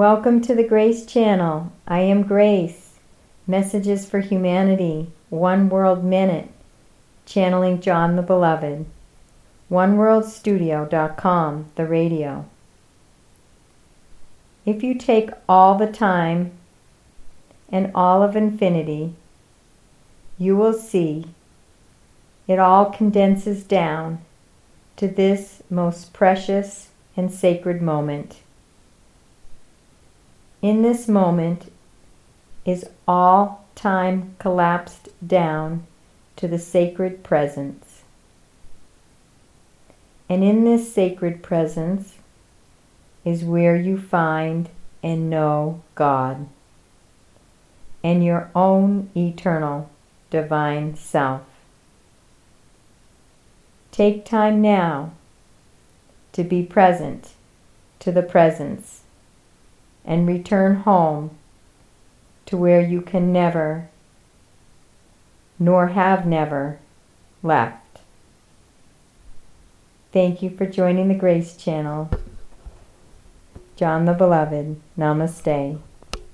Welcome to the Grace Channel. I am Grace. Messages for Humanity, One World Minute, channeling John the Beloved. OneWorldStudio.com, the radio. If you take all the time and all of infinity, you will see it all condenses down to this most precious and sacred moment. In this moment is all time collapsed down to the sacred presence. And in this sacred presence is where you find and know God and your own eternal divine self. Take time now to be present to the presence and return home to where you can never, nor have never, left. Thank you for joining the Grace Channel. John the Beloved, Namaste.